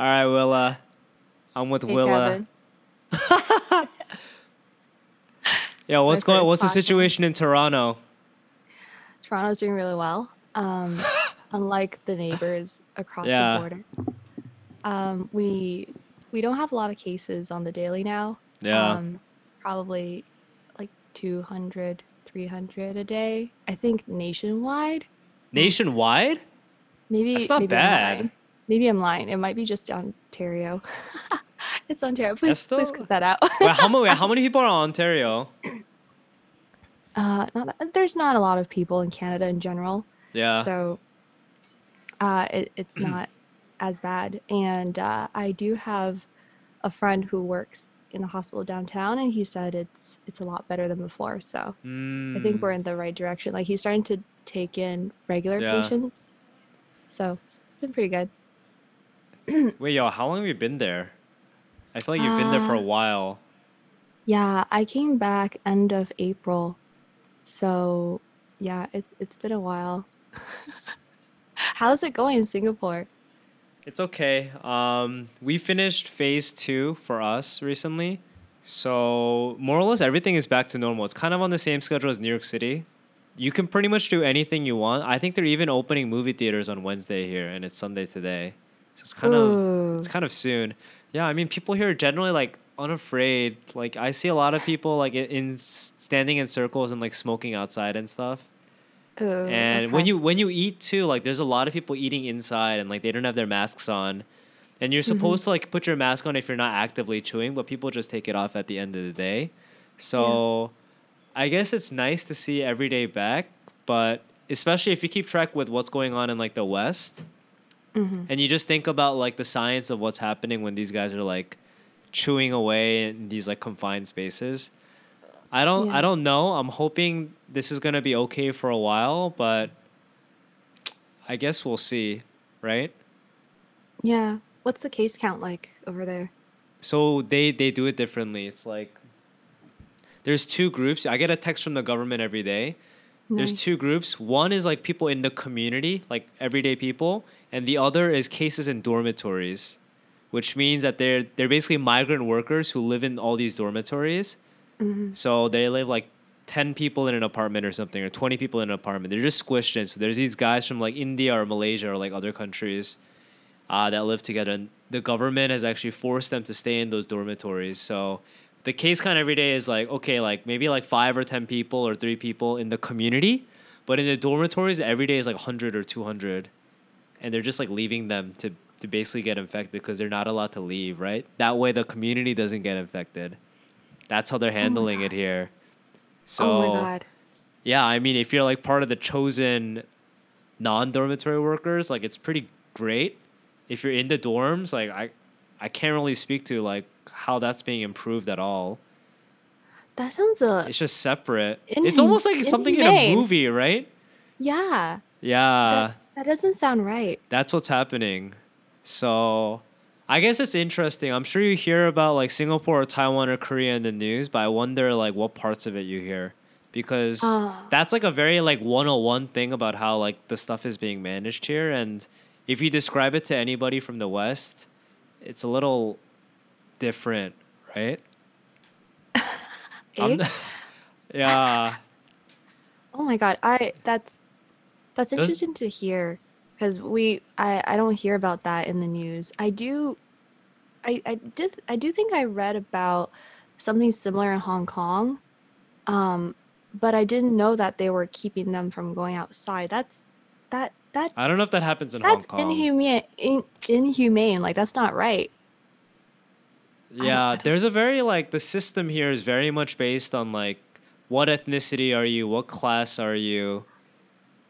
All right, Willa. I'm with Hey, Willa. Yeah, what's going? What's the situation in Toronto? Toronto's doing really well. Um, unlike the neighbors across Yeah. the border. Um, we we don't have a lot of cases on the daily now. Yeah. Um, probably like 200, 300 a day. I think nationwide. Nationwide? Maybe That's not maybe bad. Maybe I'm lying. It might be just Ontario. it's Ontario. Please, please still- cut that out. Wait, how many? How many people are in Ontario? uh, not that, there's not a lot of people in Canada in general. Yeah. So uh, it, it's not as bad. And uh, I do have a friend who works in the hospital downtown, and he said it's it's a lot better than before. So I think Mm. we're in the right direction. Like he's starting to take in regular Yeah. patients. So it's been pretty good. Wait, yo, how long have you been there? I feel like you've been there for a Uh, while. Yeah, I came back end of April. So yeah, it, it's been a while. How's it going in Singapore? It's okay. Um, we finished phase two for us recently, so more or less everything is back to normal. It's kind of on the same schedule as New York City. You can pretty much do anything you want. I think they're even opening movie theaters on Wednesday here, and it's Sunday today. So it's kind of it's kind of soon. Yeah, I mean, people here are generally like unafraid. Like I see a lot of people like in, in standing in circles and like smoking outside and stuff. Ooh, And when you when you eat too, like there's a lot of people eating inside and like they don't have their masks on. And you're mm-hmm. supposed to like put your mask on if you're not actively chewing, but people just take it off at the end of the day. So I guess it's nice to see every day back, but especially if you keep track with what's going on in like the West Mhm. and you just think about like the science of what's happening when these guys are like chewing away in these like confined spaces. I don't Yeah. I don't know. I'm hoping this is gonna be okay for a while, but I guess we'll see, right? Yeah. What's the case count like over there? So they they do it differently. It's like there's two groups. I get a text from the government every day. There's two groups. One is like people in the community, like everyday people, and the other is cases in dormitories, which means that they're they're basically migrant workers who live in all these dormitories. Mhm. So they live like 10 people in an apartment or something, or 20 people in an apartment. They're just squished in. So there's these guys from like India or Malaysia or like other countries uh, that live together. And the government has actually forced them to stay in those dormitories. So the case count every day is like, okay, like maybe like five or 10 people or three people in the community. But in the dormitories, every day is like 100 or 200. And they're just like leaving them to, to basically get infected because they're not allowed to leave, right? That way the community doesn't get infected. That's how they're handling it here. So oh my god. yeah, I mean, if you're like part of the chosen non-dormitory workers, like it's pretty great. If you're in the dorms, like I, I can't really speak to like how that's being improved at all. That sounds uh It's just separate. it's almost like something in a movie, right? yeah. Yeah, That, that doesn't sound right. that's what's happening. So, I guess it's interesting. I'm sure you hear about like Singapore or Taiwan or Korea in the news, but I wonder like what parts of it you hear because Ah. that's like a very like 101 thing about how like the stuff is being managed here and if you describe it to anybody from the west, it's a little different, right? Eh? yeah. Oh my god. I that's that's Does- interesting to hear because we I I don't hear about that in the news. I do I I did I do think I read about something similar in Hong Kong. Um but I didn't know that they were keeping them from going outside. That's that that I don't know if that happens in that's Hong Kong. inhumane in, inhumane. Like that's not right. Yeah, there's a very like the system here is very much based on like what ethnicity are you, what class are you.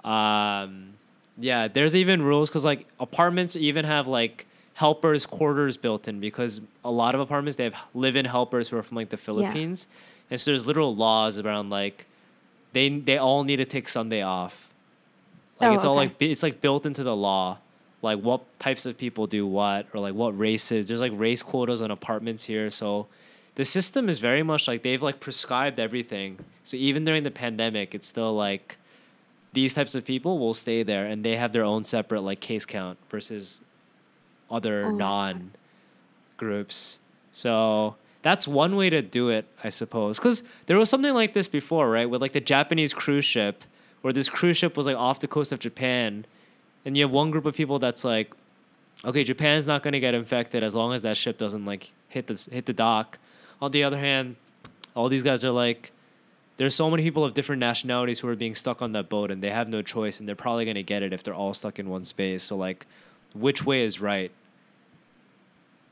Um, yeah, there's even rules because like apartments even have like helpers quarters built in because a lot of apartments they have live-in helpers who are from like the Philippines, and so there's literal laws around like they they all need to take Sunday off. Like Oh, it's all like it's like built into the law like what types of people do what or like what races. There's like race quotas on apartments here so the system is very much like they've like prescribed everything. So even during the pandemic it's still like these types of people will stay there and they have their own separate like case count versus other Oh non groups. So that's one way to do it, I suppose. Because there was something like this before, right? With like the Japanese cruise ship, where this cruise ship was like off the coast of Japan, and you have one group of people that's like, okay, Japan's not gonna get infected as long as that ship doesn't like hit the hit the dock. On the other hand, all these guys are like, there's so many people of different nationalities who are being stuck on that boat, and they have no choice, and they're probably gonna get it if they're all stuck in one space. So like, which way is right?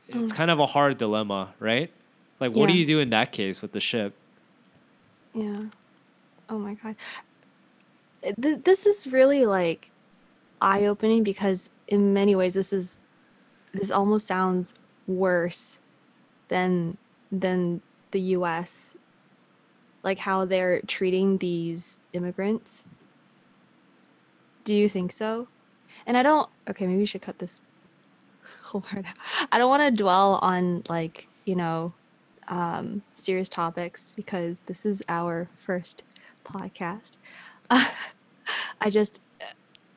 It's Mm. kind of a hard dilemma, right? Like, what do you do in that case with the ship? Yeah. Oh my god. Th- this is really like eye-opening because in many ways this is this almost sounds worse than than the US like how they're treating these immigrants. Do you think so? And I don't okay, maybe we should cut this whole part out. I don't want to dwell on like, you know, um, serious topics because this is our first podcast. I just, uh,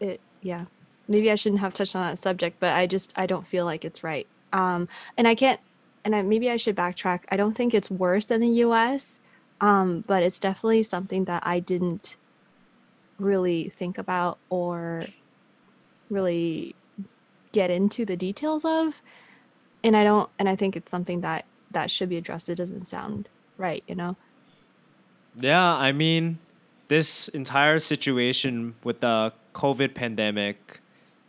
it, yeah, maybe I shouldn't have touched on that subject, but I just, I don't feel like it's right. Um, and I can't, and I, maybe I should backtrack. I don't think it's worse than the US, um, but it's definitely something that I didn't really think about or really get into the details of. And I don't, and I think it's something that that should be addressed. It doesn't sound right, you know? Yeah, I mean, this entire situation with the COVID pandemic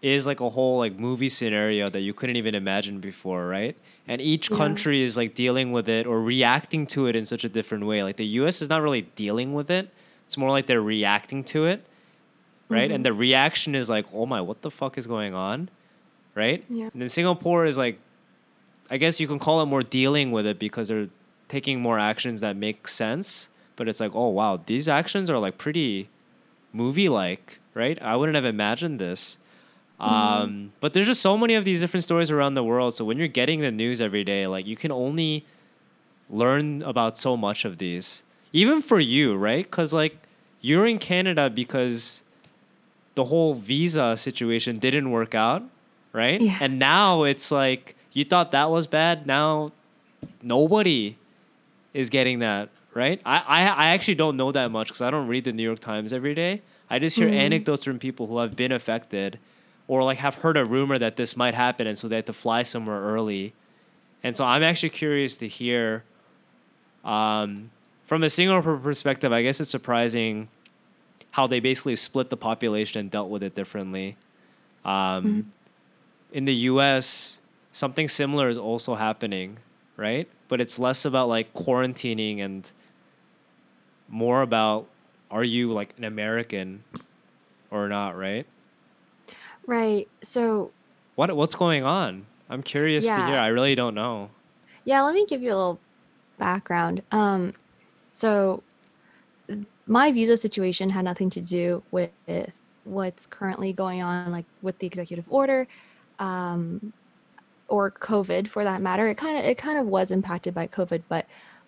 is like a whole like movie scenario that you couldn't even imagine before, right? And each Yeah. country is like dealing with it or reacting to it in such a different way. Like the US is not really dealing with it. It's more like they're reacting to it, right? And mm-hmm. the reaction is like, "Oh my, what the fuck is going on?" Right? Yeah. And then Singapore is like I guess you can call it more dealing with it because they're taking more actions that make sense. But it's like, oh wow, these actions are like pretty movie like, right? I wouldn't have imagined this. Um, but there's just so many of these different stories around the world. So when you're getting the news every day, like you can only learn about so much of these. Even for you, right? Because like you're in Canada because the whole visa situation didn't work out, right? Yeah. And now it's like you thought that was bad. Now nobody is getting that, right? I, I, I actually don't know that much because I don't read the New York Times every day. I just hear Mhm. anecdotes from people who have been affected or like have heard a rumor that this might happen and so they had to fly somewhere early. And so I'm actually curious to hear um, from a Singapore perspective, I guess it's surprising how they basically split the population and dealt with it differently. Um, In the US, something similar is also happening, right? But it's less about like quarantining and more about are you like an American or not, right? Right. So, What what's going on? I'm curious to Yeah. hear. I really don't know. yeah, let me give you a little background. Um, so my visa situation had nothing to do with what's currently going on, like with the executive order, um, or COVID for that matter. It kind of it kind of was impacted by COVID, but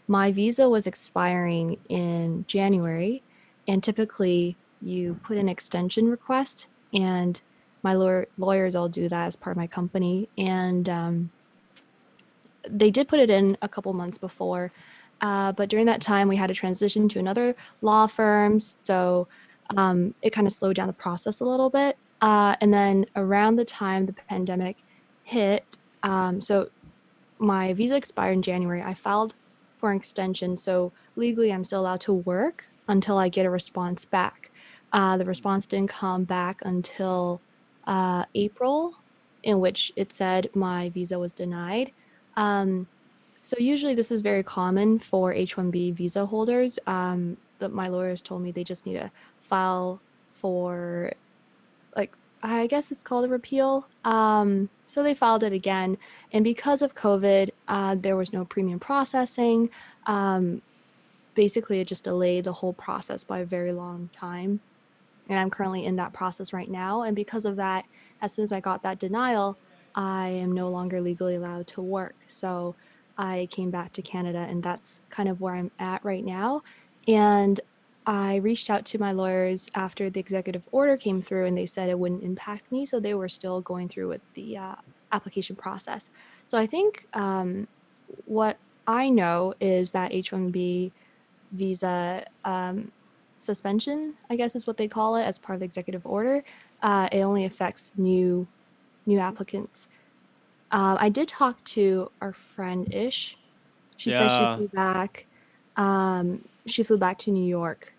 my visa was expiring in January, and typically you put an extension request, and my lawyer, lawyers all do that as part of my company, and um, they did put it in a couple months before, uh, but during that time we had to transition to another law firm, so um, it kind of slowed down the process a little bit. Uh, and then around the time the pandemic hit, um, so my visa expired in January. I filed for an extension, so legally I'm still allowed to work until I get a response back. Uh, the response didn't come back until uh, April, in which it said my visa was denied. Um, so usually this is very common for H-1B visa holders. Um, my lawyers told me they just need to file for, like I guess it's called a repeal. Um, so they filed it again, and because of COVID, uh, there was no premium processing. Um, basically, it just delayed the whole process by a very long time. And I'm currently in that process right now. And because of that, as soon as I got that denial, I am no longer legally allowed to work. So I came back to Canada, and that's kind of where I'm at right now. And I reached out to my lawyers after the executive order came through, and they said it wouldn't impact me. So they were still going through with the uh, application process. So I think um, what I know is that H-1B visa um, suspension, I guess is what they call it, as part of the executive order. Uh, it only affects new new applicants. Um, I did talk to our friend Ish. She said she flew back. Um, she flew back to New York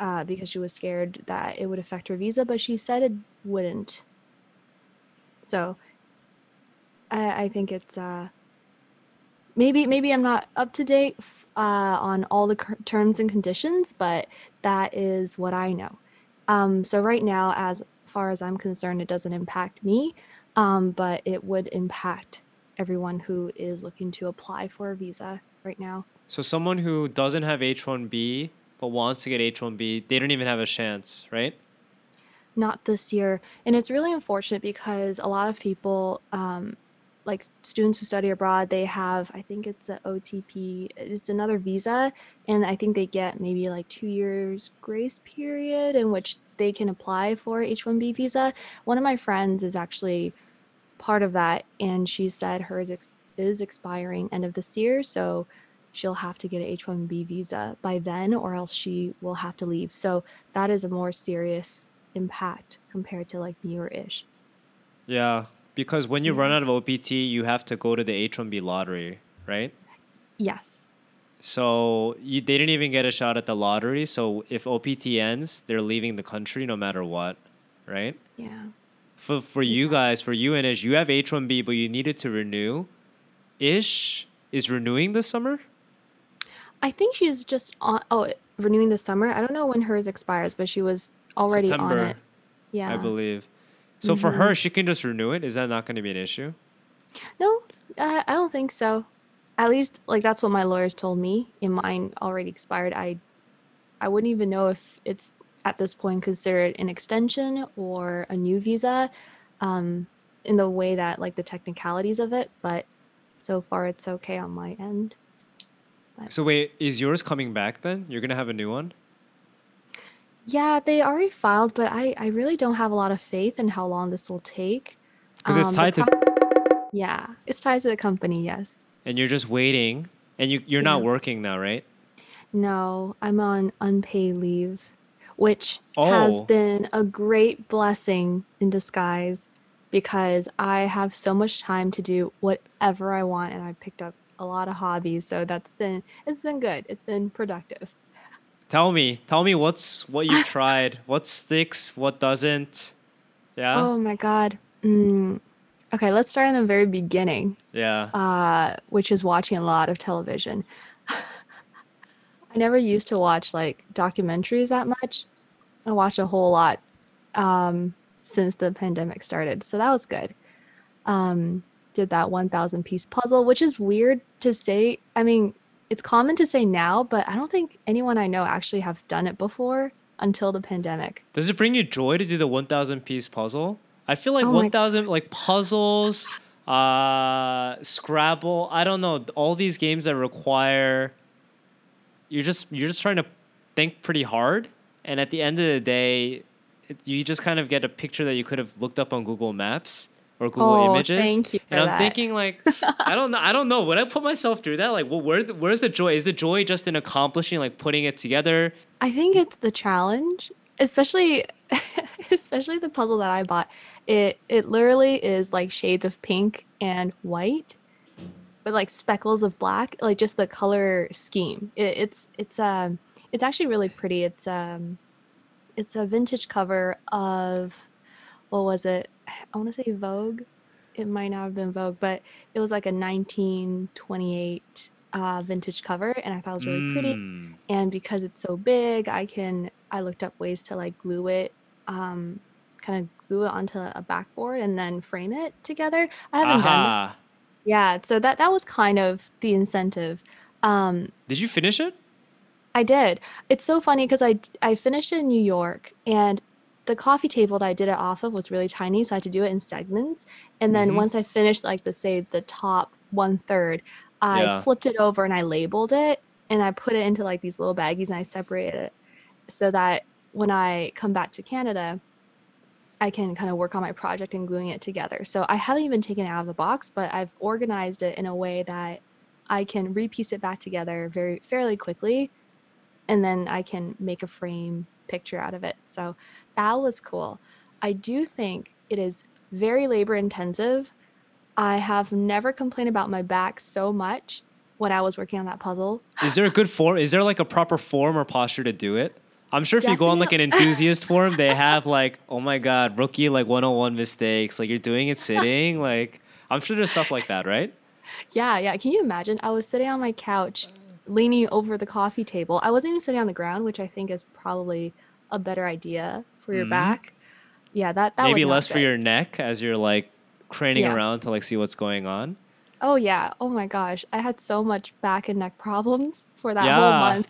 uh, because she was scared that it would affect her visa, but she said it wouldn't. So I, I think it's uh, maybe maybe I'm not up to date f- uh, on all the terms and conditions, but that is what I know. Um, so right now, as far as I'm concerned, it doesn't impact me, um, but it would impact everyone who is looking to apply for a visa right now. So someone who doesn't have H1B but wants to get H1B, they don't even have a chance, right? Not this year. And it's really unfortunate because a lot of people, um, like students who study abroad, they have, I think it's an OTP, it's another visa. And I think they get maybe like two years grace period in which they can apply for H1B visa. One of my friends is actually part of that. And she said hers ex- is expiring end of this year. So she'll have to get an H1B visa by then, or else she will have to leave. So that is a more serious impact compared to like me or Ish. Yeah, because when you run out of OPT, you have to go to the H1B lottery, right? Yes. So you, they didn't even get a shot at the lottery. So if OPT ends, they're leaving the country no matter what, right? Yeah. For for you guys, for you and Ish, you have H1B, but you needed to renew. Ish is renewing this summer. I think she's just on oh renewing this summer. I don't know when hers expires, but she was already on September, it. Yeah. I believe. So for her, she can just renew it. Is that not going to be an issue? No, uh, I don't think so. At least like that's what my lawyers told me. And mine already expired. I I wouldn't even know if it's at this point considered an extension or a new visa um in the way that like the technicalities of it, but so far it's okay on my end. So wait, is yours coming back then? You're gonna have a new one? Yeah, they already filed, but I I really don't have a lot of faith in how long this will take. Because it's Um, the tied to, yeah, it's tied to the company, yes. and you're just waiting, and you you're not Yeah. working now, right? No, I'm on unpaid leave, which has Oh. been a great blessing in disguise because I have so much time to do whatever I want and I picked up a lot of hobbies, so that's been it's been good. It's been productive. Tell me, tell me what's what you've tried, what sticks, what doesn't. Yeah, Oh my God. Mm. Okay, let's start in the very beginning, yeah. uh, which is watching a lot of television. I never used to watch like documentaries that much. I watch a whole lot um, since the pandemic started, so that was good. Um, did that 1,000 piece puzzle, which is weird to say. I mean, it's common to say now, but I don't think anyone I know actually have done it before until the pandemic. Does it bring you joy to do the one thousand piece puzzle? I feel like Oh my- one thousand like puzzles, uh, Scrabble. I don't know all these games that require. You're just you're just trying to think pretty hard, and at the end of the day, it, you just kind of get a picture that you could have looked up on Google Maps or Google Oh, Images. thank you and I'm that. thinking like, I don't know, I don't know. Would I put myself through that? Like, well, where where's the joy? Is the joy just in accomplishing, like putting it together? I think it's the challenge, especially especially the puzzle that I bought. It it literally is like shades of pink and white with like speckles of black, like just the color scheme. It, it's it's um it's actually really pretty. It's um it's a vintage cover of what was it? I want to say Vogue. It might not have been Vogue, but it was like a 1928 uh, vintage cover, and I thought it was really pretty Mm. and because it's so big i can i looked up ways to like glue it um kind of glue it onto a backboard and then frame it together i haven't done that yeah so that that was kind of the incentive um Did you finish it? i did it's so funny because i i finished it in new york and the coffee table that i did it off of was really tiny so i had to do it in segments and then Mhm. once i finished like the say the top one third i Yeah. flipped it over and i labeled it and i put it into like these little baggies and i separated it so that when i come back to canada I can kind of work on my project and gluing it together. So I haven't even taken it out of the box, but I've organized it in a way that I can repiece it back together very fairly quickly and then I can make a frame picture out of it. So that was cool. I do think it is very labor intensive. I have never complained about my back so much when I was working on that puzzle. Is there a good form? Is there like a proper form or posture to do it? I'm sure if you go on like an enthusiast forum, they have like, oh my god, rookie like 101 mistakes. Like you're doing it sitting. Like I'm sure there's stuff like that, right? Yeah, yeah. Can you imagine? I was sitting on my couch, leaning over the coffee table. I wasn't even sitting on the ground, which I think is probably a better idea for your Mhm. back. Yeah, that that Maybe less for your neck as you're like craning Yeah. around to like see what's going on. Oh yeah. Oh my gosh. I had so much back and neck problems for that whole Yeah. month.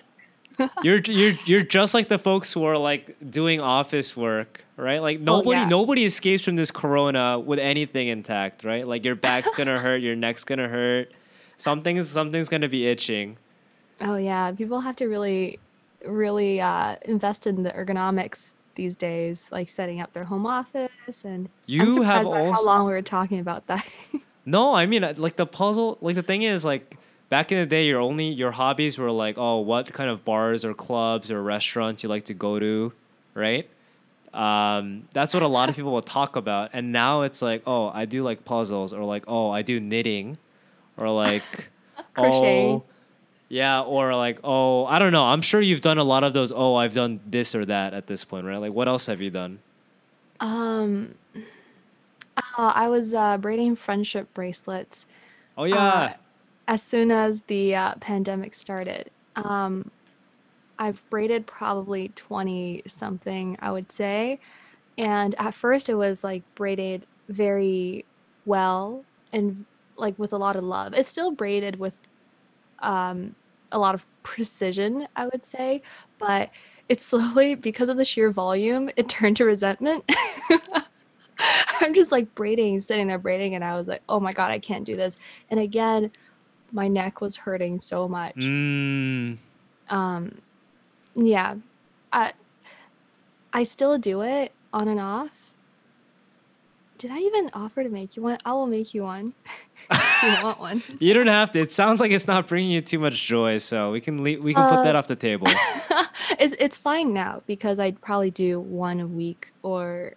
you're you're you're just like the folks who are like doing office work, right? Like nobody Oh, yeah. nobody escapes from this corona with anything intact, right? Like your back's gonna hurt, your neck's gonna hurt, something's something's gonna be itching. Oh yeah. People have to really, really uh, invest in the ergonomics these days, like setting up their home office. And I'm You have surprised by how also long we were talking about that. no, I mean uh, like the puzzle. Like the thing is like back in the day, your only your hobbies were like oh what kind of bars or clubs or restaurants you like to go to, right? Um, that's what a lot of people will talk about, and now it's like oh I do like puzzles or like oh I do knitting, or like Crocheting. Yeah or like oh I don't know. I'm sure you've done a lot of those. Oh I've done this or that at this point, right? Like what else have you done? Um, uh, I was uh, braiding friendship bracelets Oh yeah. as soon as the uh, pandemic started. Um, I've braided probably 20 something, I would say. And at first, it was like braided very well and like with a lot of love. It's still braided with um, a lot of precision, I would say, but it slowly, because of the sheer volume, it turned to resentment. I'm just like braiding, sitting there braiding, and I was like, oh my God, I can't do this. And again, my neck was hurting so much. Mm. Um, yeah, I, I still do it on and off. Did I even offer to make you one? I will make you one. if you want one. You don't have to. It sounds like it's not bringing you too much joy, so we can leave, we can put Uh, that off the table. it's it's fine now because I'd probably do one a week or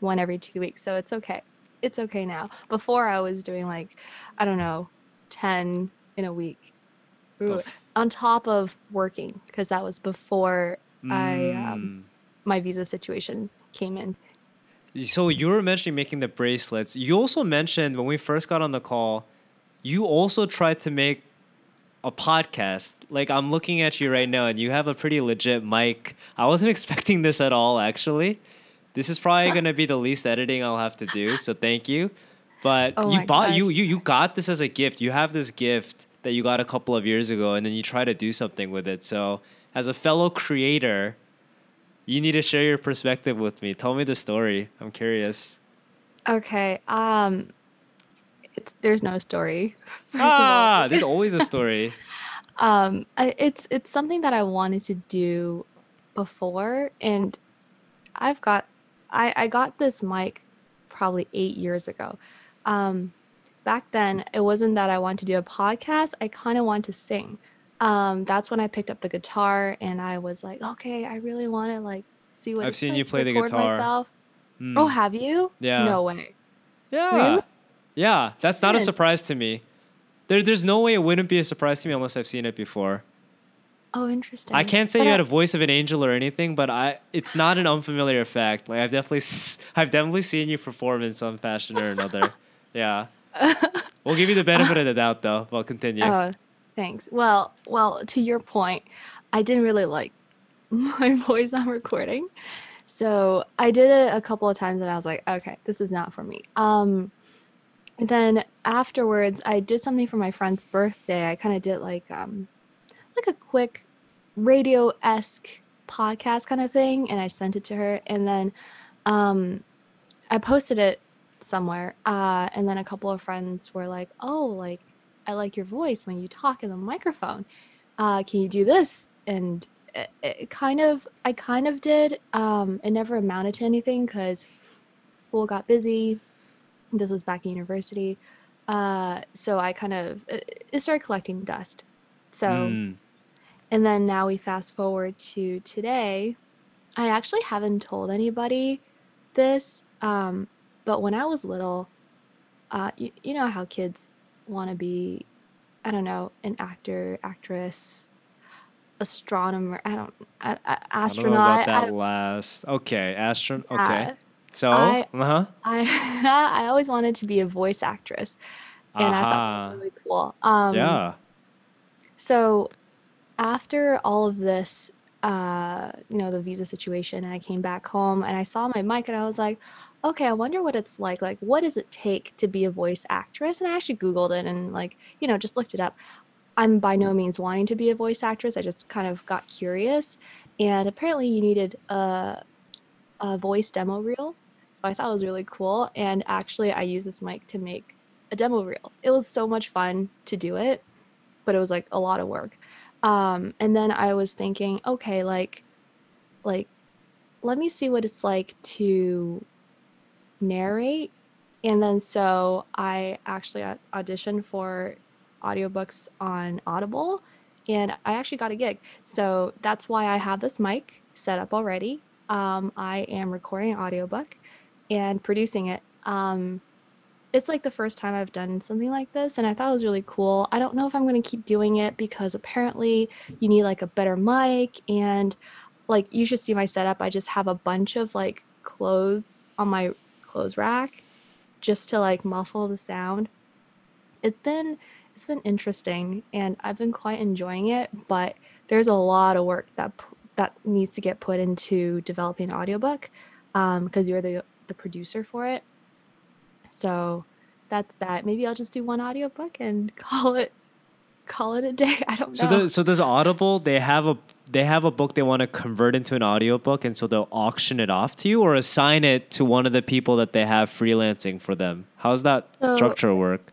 one every two weeks, so it's okay. It's okay now. Before I was doing like, I don't know, ten in a week, Ooh, on top of working because that was before I Mm. um, my visa situation came in. So you were mentioning making the bracelets. You also mentioned when we first got on the call, you also tried to make a podcast. Like I'm looking at you right now, and you have a pretty legit mic. I wasn't expecting this at all, actually. This is probably gonna be the least editing I'll have to do. So thank you. But Oh you bought you you you got this as a gift. You have this gift that you got a couple of years ago, and then you try to do something with it. So as a fellow creator, you need to share your perspective with me. Tell me the story. I'm curious. Okay. Um, it's there's no story. Ah, there's always a story. um, I, it's it's something that I wanted to do before, and I've got I I got this mic probably eight years ago. Um, back then, it wasn't that I wanted to do a podcast. I kind of wanted to sing. Um, that's when I picked up the guitar, and I was like, okay, I really want to like see what I've seen like you play the guitar. myself. Hmm. Oh, have you? Yeah. No way. yeah. really? Yeah, that's not a surprise to me. There, there's no way it wouldn't be a surprise to me unless I've seen it before. Oh, interesting. I can't say But you I- had a voice of an angel or anything, but I it's not an unfamiliar fact. Like I've definitely I've definitely seen you perform in some fashion or another. yeah. We'll give you the benefit of the doubt though. Well, continue. Oh, thanks. Well, well, to your point, I didn't really like my voice on recording. So I did it a couple of times and I was like, okay, this is not for me. Um, then afterwards, I did something for my friend's birthday. I kind of did like um, like a quick radio esque podcast kind of thing, and I sent it to her. And then um, I posted it somewhere, uh, and then a couple of friends were like, "Oh, like I like your voice when you talk in the microphone. Uh, can you do this?" And it, it kind of I kind of did. Um, it never amounted to anything because school got busy. This was back in university, uh, so I kind of it, it started collecting dust. So, Mm. and then now we fast forward to today. I actually haven't told anybody this, um, but when I was little, uh, you, you know how kids want to be, I don't know, an actor, actress, astronomer. I don't, a, a- I don't know astronaut. about that last. Okay, astron. Okay. So, I uh-huh. I I always wanted to be a voice actress, and I thought that was really cool. Um, Yeah. so after all of this, uh, you know, the visa situation, and I came back home and I saw my mic and I was like, okay, I wonder what it's like. Like, what does it take to be a voice actress? And I actually Googled it and, like, you know, just looked it up. I'm by no means wanting to be a voice actress. I just kind of got curious. And apparently, you needed a, a voice demo reel. So I thought it was really cool. And actually, I used this mic to make a demo reel. It was so much fun to do it, but it was like a lot of work. Um, and then I was thinking, okay, like, like, let me see what it's like to narrate. And then so I actually auditioned for audiobooks on Audible and I actually got a gig. So that's why I have this mic set up already. Um, I am recording an audiobook and producing it. Um, it's like the first time I've done something like this, and I thought it was really cool. I don't know if I'm going to keep doing it because apparently you need like a better mic, and like you should see my setup. I just have a bunch of like clothes on my clothes rack just to like muffle the sound. It's been it's been interesting, and I've been quite enjoying it. But there's a lot of work that that needs to get put into developing an audiobook um, because you're the the producer for it. So that's that. Maybe I'll just do one audiobook and call it call it a day. I don't So know. the so does Audible they have a they have a book they want to convert into an audiobook and so they'll auction it off to you or assign it to one of the people that they have freelancing for them. How's that So structure work?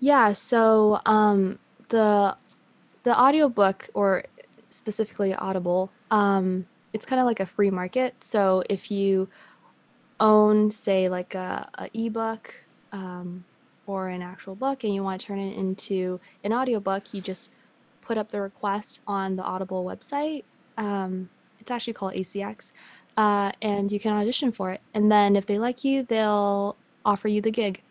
yeah, so um the the audiobook or specifically Audible, um it's kind of like a free market. So if you own say like a, a ebook um, or an actual book and you want to turn it into an audiobook, you just put up the request on the Audible website. Um, it's actually called ACX. Uh, and you can audition for it. And then if they like you, they'll offer you the gig.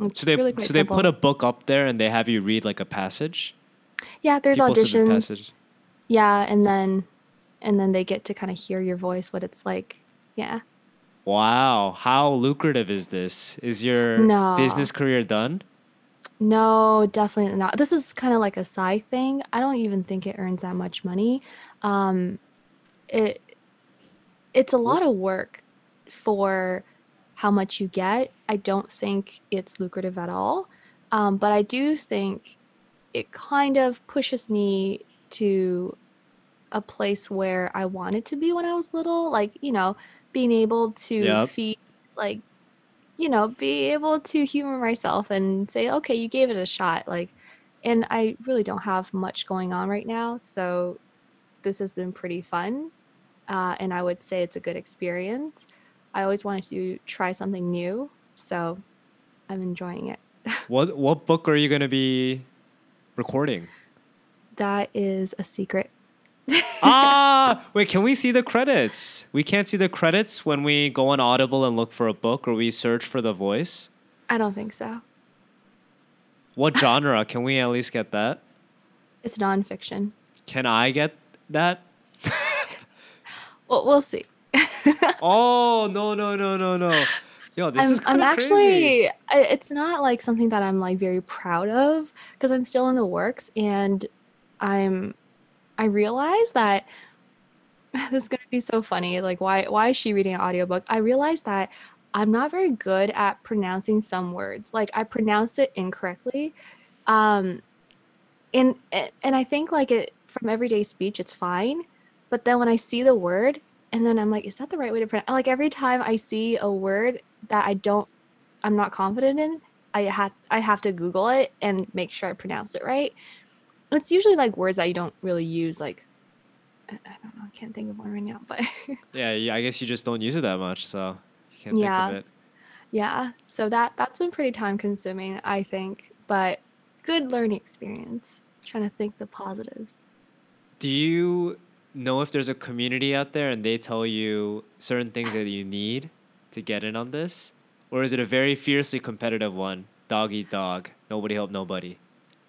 It's So they really so they put a book up there and they have you read like a passage. yeah, there's People auditions. Yeah, and then and then they get to kind of hear your voice, what it's like. Yeah. Wow, how lucrative is this? Is your No. business career done? No, definitely not. This is kind of like a side thing. I don't even think it earns that much money. Um, it it's a lot of work for how much you get. I don't think it's lucrative at all. Um, but I do think it kind of pushes me to a place where I wanted to be when I was little, like, you know, being able to Yep. feed like you know, be able to humor myself and say, okay, you gave it a shot. Like, and I really don't have much going on right now. So this has been pretty fun. Uh, and I would say it's a good experience. I always wanted to try something new. So I'm enjoying it. What what book are you going to be recording? That is a secret. ah, wait, can we see the credits? We can't see the credits when we go on Audible and look for a book or we search for the voice. I don't think so. What genre? Can we at least get that? It's nonfiction. Can I get that? Well, we'll see. Oh, no, no, no, no, no. Yo, this I'm, is I'm actually, I- it's not like something that I'm like very proud of because I'm still in the works and I'm, I realize that this is going to be so funny. Like, why, why is she reading an audiobook? I realize that I'm not very good at pronouncing some words. Like, I pronounce it incorrectly. Um, and, and I think like it from everyday speech, it's fine. But then when I see the word, and then I'm like, is that the right way to pronounce? Like every time I see a word that I don't, I'm not confident in, I had I have to Google it and make sure I pronounce it right. It's usually like words that you don't really use like I I don't know. I can't think of one right now, but Yeah, yeah, I guess you just don't use it that much, so you can't think of yeah, it. yeah. So that that's been pretty time consuming, I think, but good learning experience. Trying to think the positives. Do you know if there's a community out there and they tell you certain things that you need to get in on this? Or is it a very fiercely competitive one? Dog eat dog. Nobody help nobody.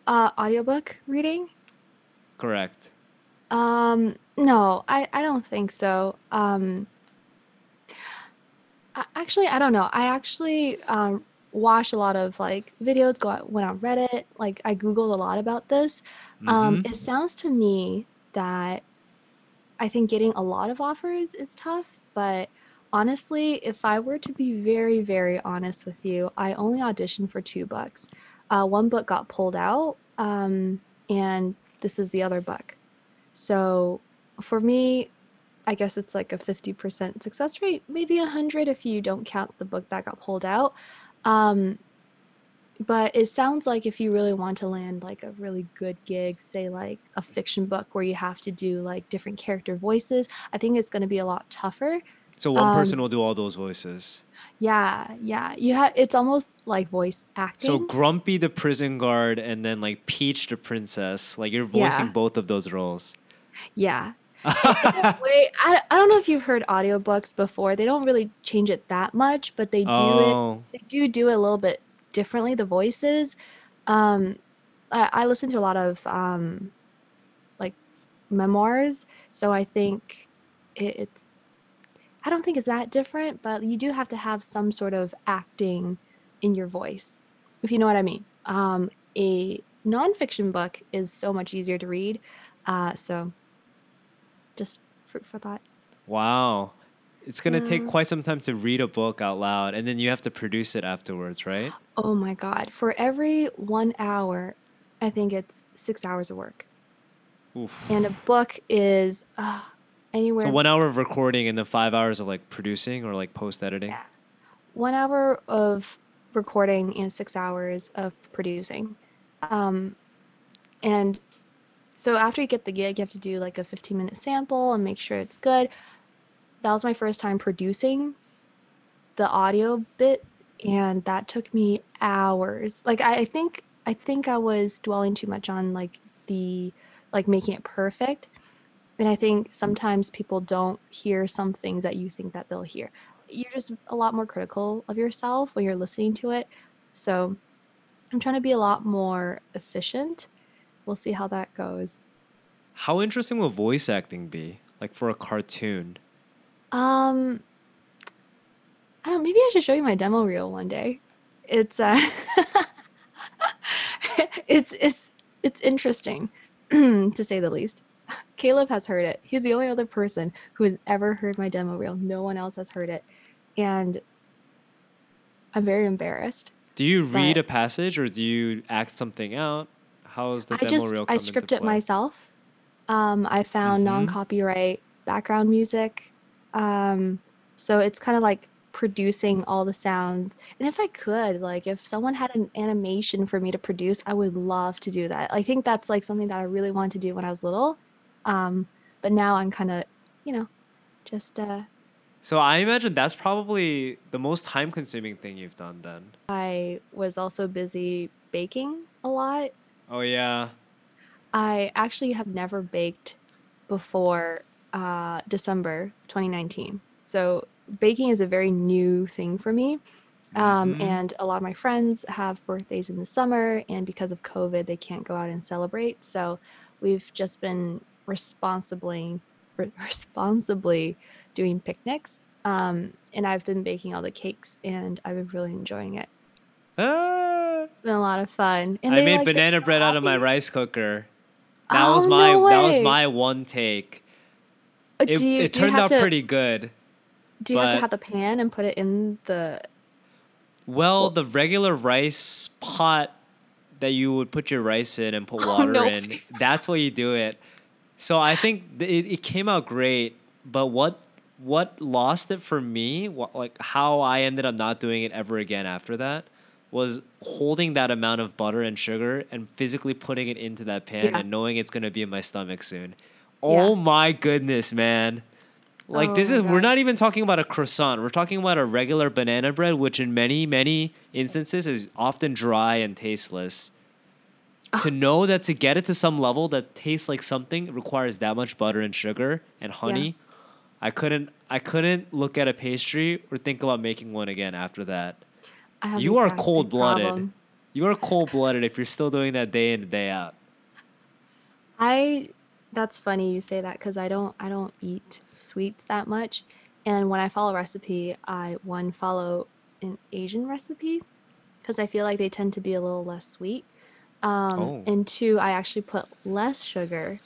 Uh, audiobook reading? Correct. Um, no, I I don't think so. Um, I, actually, I don't know. I actually um watched a lot of like videos, go out, went on Reddit, like I Googled a lot about this. Um, Mm-hmm. it sounds to me that I think getting a lot of offers is tough, but honestly, if I were to be very, very honest with you, I only auditioned for two books. Uh, one book got pulled out, um, and this is the other book. So for me, I guess it's like a 50% success rate, maybe 100 if you don't count the book that got pulled out. Um, but it sounds like if you really want to land like a really good gig, say like a fiction book where you have to do like different character voices, I think it's going to be a lot tougher. So one person Um, will do all those voices. yeah, yeah. You have it's almost like voice acting. So. Grumpy the prison guard and then like Peach the princess. Like you're voicing Yeah, both of those roles. yeah. Way, I, I don't know if you've heard audiobooks before. They don't really change it that much, but they do it. oh, They do do it a little bit differently. The voices. Um, I, I listen to a lot of um like memoirs, so I think it, it's. I don't think it's that different, but you do have to have some sort of acting in your voice, if you know what I mean. Um, a nonfiction book is so much easier to read, uh, so just fruit for thought. wow. It's gonna take quite some time to read a book out loud and then you have to produce it afterwards, right? Oh my God. For every one hour, I think it's six hours of work. And a book is uh, So one hour of recording and then five hours of like producing or like post editing. yeah, one hour of recording and six hours of producing. Um, and so after you get the gig, you have to do like a 15 minute sample and make sure it's good. That was my first time producing the audio bit, and that took me hours. Like I, I think I think I was dwelling too much on like the like making it perfect. And I think sometimes people don't hear some things that you think that they'll hear. You're just a lot more critical of yourself when you're listening to it. So I'm trying to be a lot more efficient. We'll see how that goes. How interesting will voice acting be? Like for a cartoon? Um, I don't. Maybe I should show you my demo reel one day. It's uh, it's it's it's interesting, to say the least. Caleb has heard it. He's the only other person who has ever heard my demo reel. No one else has heard it, and I'm very embarrassed. Do you read a passage or do you act something out? How does the I demo just reel I script it myself. Um, I found Mm-hmm. non-copyright background music. Um, so it's kind of like producing all the sounds. And if I could, like if someone had an animation for me to produce, I would love to do that. I think that's like something that I really wanted to do when I was little. Um, but now I'm kind of, you know, just uh So I imagine that's probably the most time consuming thing you've done then. I was also busy baking a lot. Oh yeah. I actually have never baked before uh, December 2019. So baking is a very new thing for me. Um, hmm and a lot of my friends have birthdays in the summer, and because of COVID, they can't go out and celebrate. So we've just been responsibly re- responsibly doing picnics. Um, and I've been baking all the cakes, and I've been really enjoying it. Ah, It's been a lot of fun, and I they made like banana bread out of my rice cooker. That was Oh my no that was my one take. Uh, It you it turned out to pretty good, do you have to have the pan and put it in the well, well? the regular rice pot that you would put your rice in and put Oh water no in, that's what you do it. So I think it, it came out great, but what what lost it for me, what, like how I ended up not doing it ever again after that, was holding that amount of butter and sugar and physically putting it into that pan Yeah. and knowing it's gonna be in my stomach soon. Oh my goodness, man. Like Oh this is we're not even talking about a croissant. We're talking about a regular banana bread which in many many instances is often dry and tasteless. To ah. know that to get it to some level that tastes like something requires that much butter and sugar and honey. I couldn't I couldn't look at a pastry or think about making one again after that. I have You are cold-blooded. problem. You are cold blooded if you're still doing that day in and day out. I that's funny you say that because I don't I don't eat sweets that much. And when I follow a recipe, I one follow an Asian recipe because I feel like they tend to be a little less sweet. Um, Oh. And two, I actually put less sugar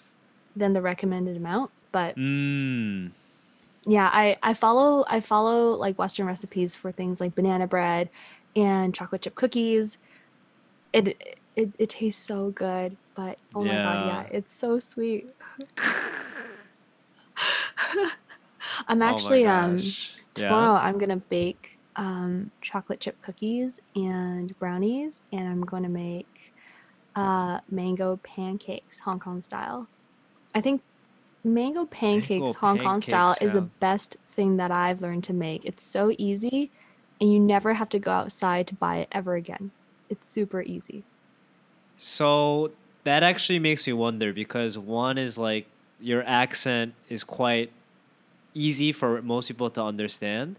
than the recommended amount. But Mmm. yeah, I, I follow I follow like Western recipes for things like banana bread and chocolate chip cookies. It it, it tastes so good, but oh my god, yeah, Yeah. it's so sweet. I'm Oh my actually um gosh. Yeah? tomorrow I'm gonna bake um chocolate chip cookies and brownies and I'm gonna make uh mango pancakes Hong Kong style. I think mango pancakes Hong Kong style is the sound- best thing that I've learned to make. It's so easy and you never have to go outside to buy it ever again. It's super easy. So that actually makes me wonder because one is like your accent is quite easy for most people to understand.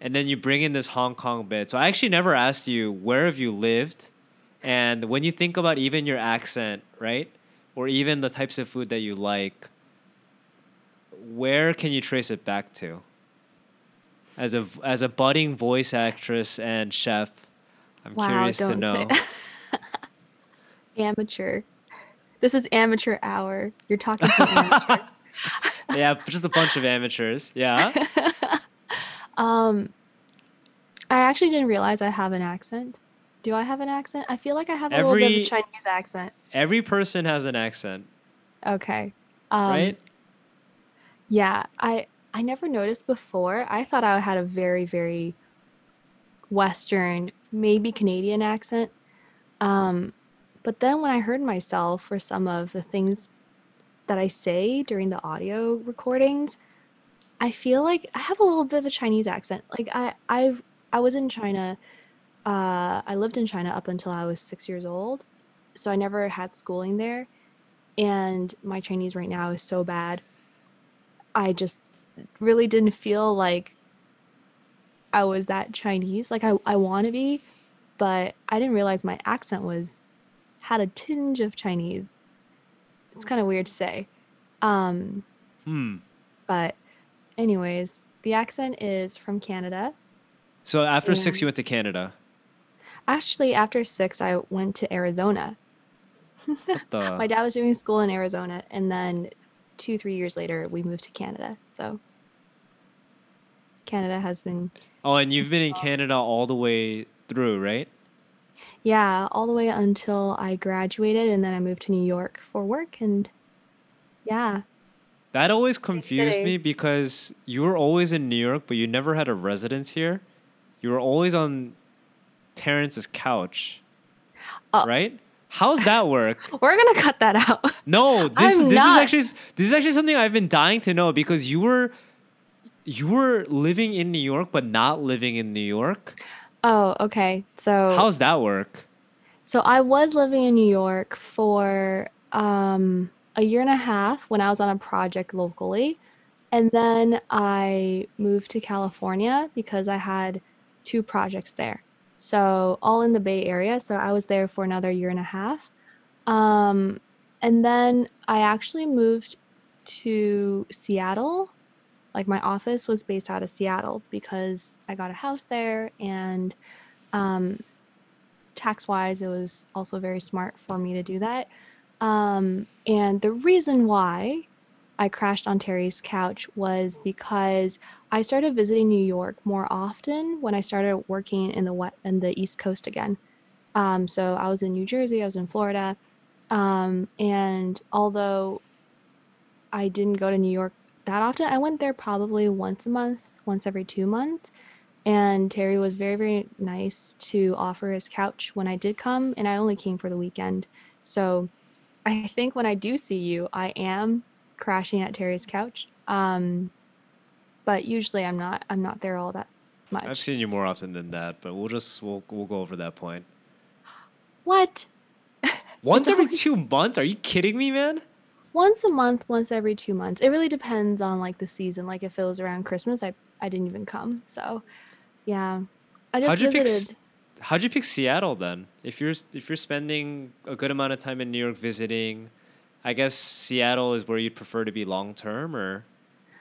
And then you bring in this Hong Kong bit. So I actually never asked you where have you lived? And when you think about even your accent, right? Or even the types of food that you like, where can you trace it back to? As a as a budding voice actress and chef, I'm wow, curious to know. amateur. This is amateur hour. You're talking to an amateur. yeah, just a bunch of amateurs. Yeah. Um, I actually didn't realize I have an accent. Do I have an accent? I feel like I have a little bit of a Chinese accent. Every person has an accent, Okay. Um, right? Yeah, I I never noticed before. I thought I had a very very Western, maybe Canadian accent. Um, but then when I heard myself for some of the things that I say during the audio recordings, I feel like I have a little bit of a Chinese accent. Like I I've I was in China. Uh, I lived in China up until I was six years old, so I never had schooling there, and my Chinese right now is so bad. I just really didn't feel like I was that Chinese. Like I, I want to be, but I didn't realize my accent was had a tinge of Chinese. It's kind of weird to say. Um, Hmm. but anyways, the accent is from Canada. So after six, you went to Canada. Actually, after six, I went to Arizona. The? My dad was doing school in Arizona, and then two, three years later, we moved to Canada. So Canada has been oh, and you've been in Canada all the way through, right? Yeah, all the way until I graduated and then I moved to New York for work and yeah. That always confused me because you were always in New York, but you never had a residence here. You were always on Terrence's couch, Oh. right? How's that work? We're gonna cut that out. No, this I'm this not- is actually this is actually something I've been dying to know because you were you were living in New York but not living in New York. Oh, okay. So How's that work? so I was living in New York for um a year and a half when I was on a project locally. And then I moved to California because I had two projects there. So all in the Bay Area. So I was there for another year and a half. Um, and then I actually moved to Seattle. Like my office was based out of Seattle because I got a house there and um, tax wise, it was also very smart for me to do that. Um, and the reason why I crashed on Terry's couch was because I started visiting New York more often when I started working in the wet in the East Coast again. Um, so I was in New Jersey, I was in Florida, um, and although I didn't go to New York that often, I went there probably once a month, once every two months. And Terry was very, very nice to offer his couch when I did come, and I only came for the weekend. So I think when I do see you, I am crashing at Terry's couch. Um, but usually I'm not I'm not there all that much. I've seen you more often than that, but we'll just we'll we'll go over that point. What? Once every two months? Are you kidding me, man? Once a month, once every two months. It really depends on like the season. Like if it was around Christmas, I I didn't even come. So, yeah, I just How'd you visited. S- How'd you pick Seattle then? If you're if you're spending a good amount of time in New York visiting, I guess Seattle is where you'd prefer to be long term, or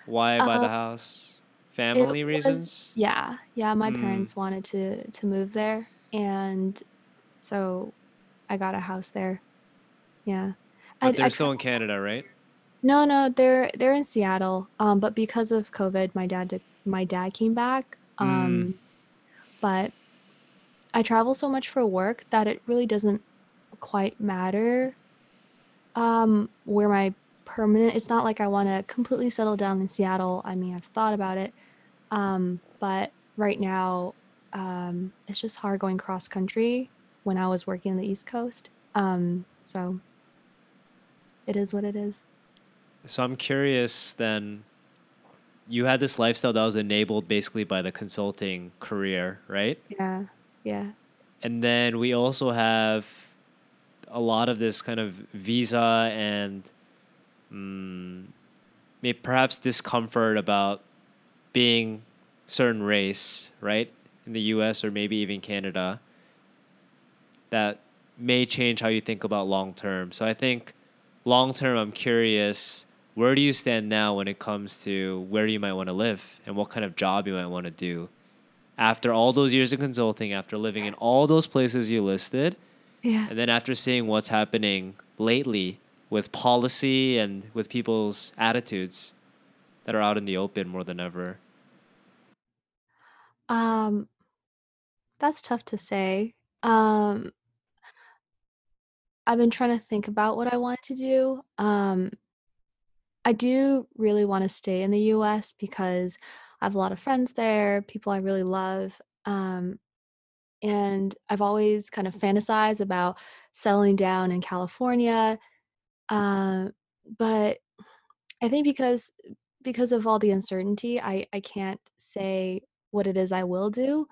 why buy the Uh, house? it Family was reasons? yeah, yeah. My Hmm. parents wanted to to move there, and so I got a house there. Yeah, But I they're still in. Canada, right? No, no, they're they're in Seattle. Um, but because of COVID, my dad did, my dad came back. Hmm. Um, but I travel so much for work that it really doesn't quite matter um where my permanent it's not like I want to completely settle down in Seattle. I mean, I've thought about it. Um, but right now um it's just hard going cross country when I was working on the East Coast. Um, so it is what it is. So I'm curious then. You had this lifestyle that was enabled basically by the consulting career, right? Yeah. Yeah. And then we also have a lot of this kind of visa and mm, may perhaps discomfort about being certain race, right? In the US or maybe even Canada that may change how you think about long term. So I think long term I'm curious where do you stand now when it comes to where you might want to live and what kind of job you might want to do after all those years of consulting, after living in all those places you listed, Yeah. and then after seeing what's happening lately with policy and with people's attitudes that are out in the open more than ever. Um, that's tough to say. Um, I've been trying to think about what I want to do. Um, I do really want to stay in the US because I have a lot of friends there, people I really love. Um, and I've always kind of fantasized about settling down in California. Um, but I think because because of all the uncertainty, I I can't say what it is I will do.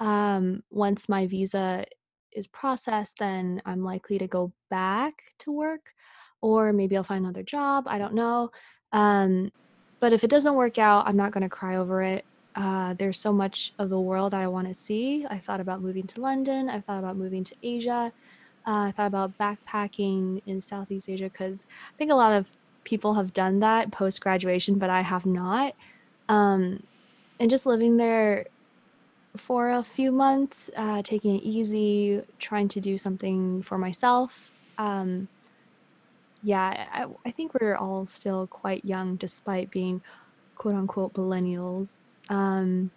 Um, once my visa is processed, then I'm likely to go back to work, or maybe I'll find another job. I don't know. Um, but if it doesn't work out, I'm not going to cry over it. Uh, there's so much of the world I want to see. I've thought about moving to London. I've thought about moving to Asia. Uh, I thought about backpacking in Southeast Asia because I think a lot of people have done that post graduation, but I have not. Um, and just living there for a few months, uh, taking it easy, trying to do something for myself. Um, yeah, I, I think we're all still quite young despite being quote unquote millennials. Um,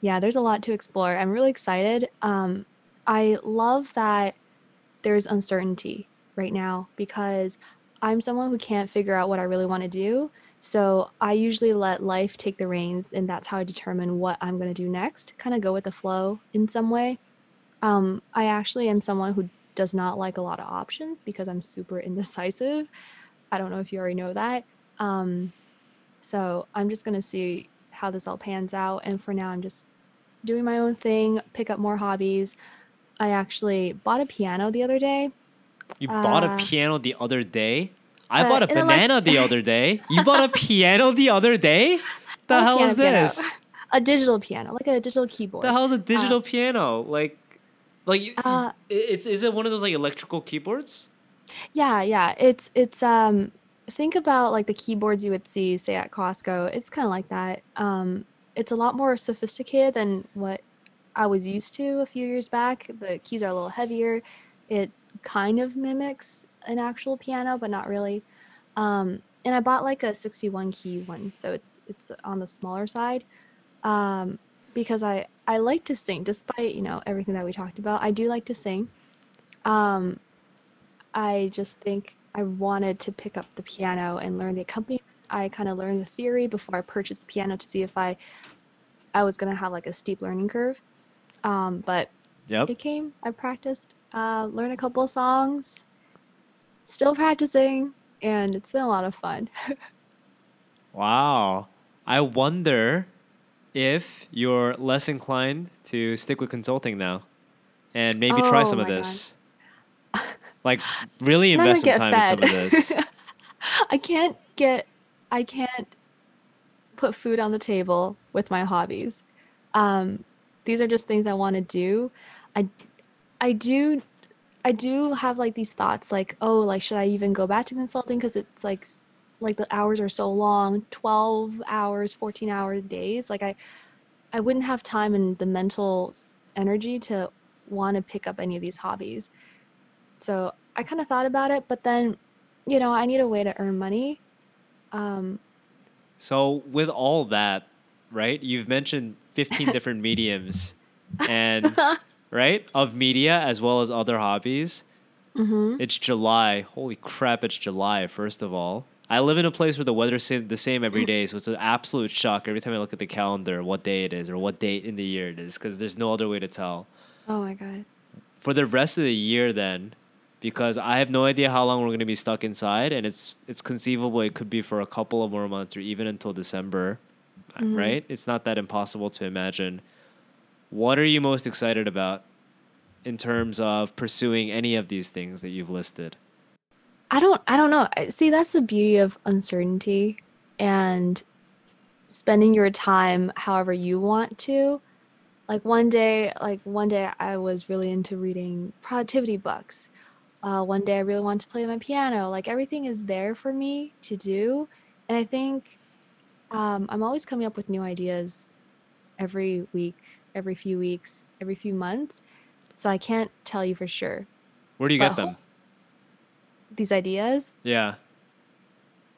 yeah, there's a lot to explore. I'm really excited. Um, I love that there's uncertainty right now because I'm someone who can't figure out what I really want to do. So I usually let life take the reins, and that's how I determine what I'm going to do next, kind of go with the flow in some way. Um, I actually am someone who does not like a lot of options because I'm super indecisive. I don't know if you already know that. Um, so I'm just going to see how this all pans out. And for now, I'm just doing my own thing, pick up more hobbies. I actually bought a piano the other day. You bought a Uh, piano the other day? I uh, bought a banana the other day. You bought a piano the other day? The a hell piano is piano, this? a digital piano, like a digital keyboard. The hell is a Uh, digital piano? Like like uh, it's is it one of those like electrical keyboards? yeah, yeah. It's it's um think about like the keyboards you would see say at Costco. It's kind of like that. Um it's a lot more sophisticated than what I was used to a few years back. The keys are a little heavier. It kind of mimics an actual piano, but not really. Um and I bought like a 61 key one, so it's it's on the smaller side. Um because I I like to sing despite, you know, everything that we talked about. I do like to sing. Um I just think I wanted to pick up the piano and learn the accompaniment. I kind of learned the theory before I purchased the piano to see if I I was gonna have like a steep learning curve. Um, but Yep. it came. I practiced, uh, learned a couple of songs. Still practicing. and it's been a lot of fun. Wow. I wonder if you're less inclined to stick with consulting now and maybe try Oh some of this. God. Like really invest some time in some of this. I can't get I can't put food on the table with my hobbies. Um, these are just things I want to do. I I do I do have like these thoughts like, oh, like should I even go back to consulting because it's like like the hours are so long, 12 hours, 14 hour days. Like I I wouldn't have time and the mental energy to want to pick up any of these hobbies. So I kind of thought about it, but then, you know, I need a way to earn money. Um, So with all that, right? You've mentioned 15 different mediums and right? Of media as well as other hobbies. hmm It's July. Holy crap, it's July, first of all. I live in a place where the weather's the same every day, so it's an absolute shock every time I look at the calendar what day it is or what date in the year it is because there's no other way to tell. Oh my God. For the rest of the year, then, because I have no idea how long we're going to be stuck inside, and it's it's conceivable it could be for a couple of more months or even until December, Mhm. right? It's not that impossible to imagine. What are you most excited about in terms of pursuing any of these things that you've listed? I don't I don't know. See, that's the beauty of uncertainty and spending your time however you want to. Like one day, like one day I was really into reading productivity books. Uh, one day I really want to play my piano. Like everything is there for me to do. And I think um, I'm always coming up with new ideas every week, every few weeks, every few months. So I can't tell you for sure. Where do you But get them? These ideas, Yeah.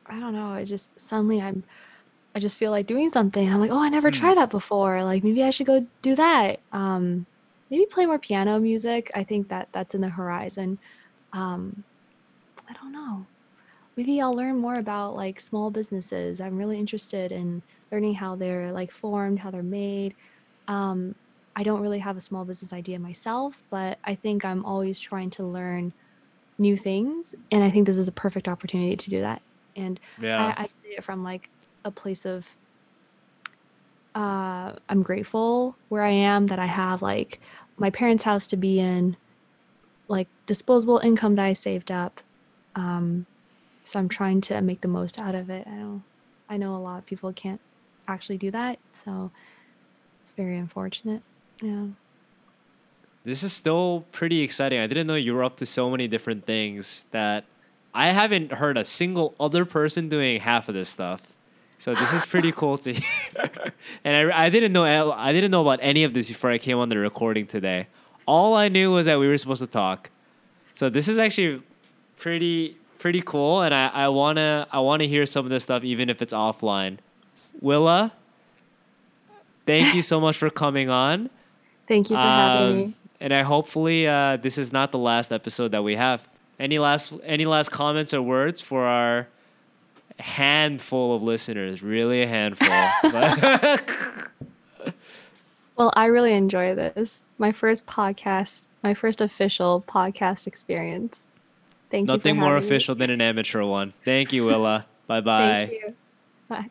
I don't know. I just suddenly I'm I just feel like doing something. I'm like, oh, I never Hmm. tried that before. Like maybe I should go do that. Um, maybe play more piano music. I think that that's in the horizon. Um, I don't know. Maybe I'll learn more about like small businesses. I'm really interested in learning how they're like formed, how they're made. Um, I don't really have a small business idea myself, but I think I'm always trying to learn new things, and I think this is a perfect opportunity to do that. And Yeah. I, I say it from like a place of uh, I'm grateful where I am that I have like my parents' house to be in, like disposable income that I saved up. Um, so I'm trying to make the most out of it. I know, I know a lot of people can't actually do that, so it's very unfortunate. Yeah. This is still pretty exciting. I didn't know you were up to so many different things that I haven't heard a single other person doing half of this stuff. So this is pretty cool to hear. and I, I didn't know I didn't know about any of this before I came on the recording today. All I knew was that we were supposed to talk. So this is actually pretty pretty cool and I, I wanna I wanna hear some of this stuff even if it's offline. Willa, thank you so much for coming on. Thank you for having Um, me. And I hopefully uh, this is not the last episode that we have. Any last any last comments or words for our handful of listeners? Really a handful. Well, I really enjoy this. My first podcast, my first official podcast experience. Thank you. Nothing more having me. official than an amateur one. Thank you, Willa. Bye bye. Thank you. Bye.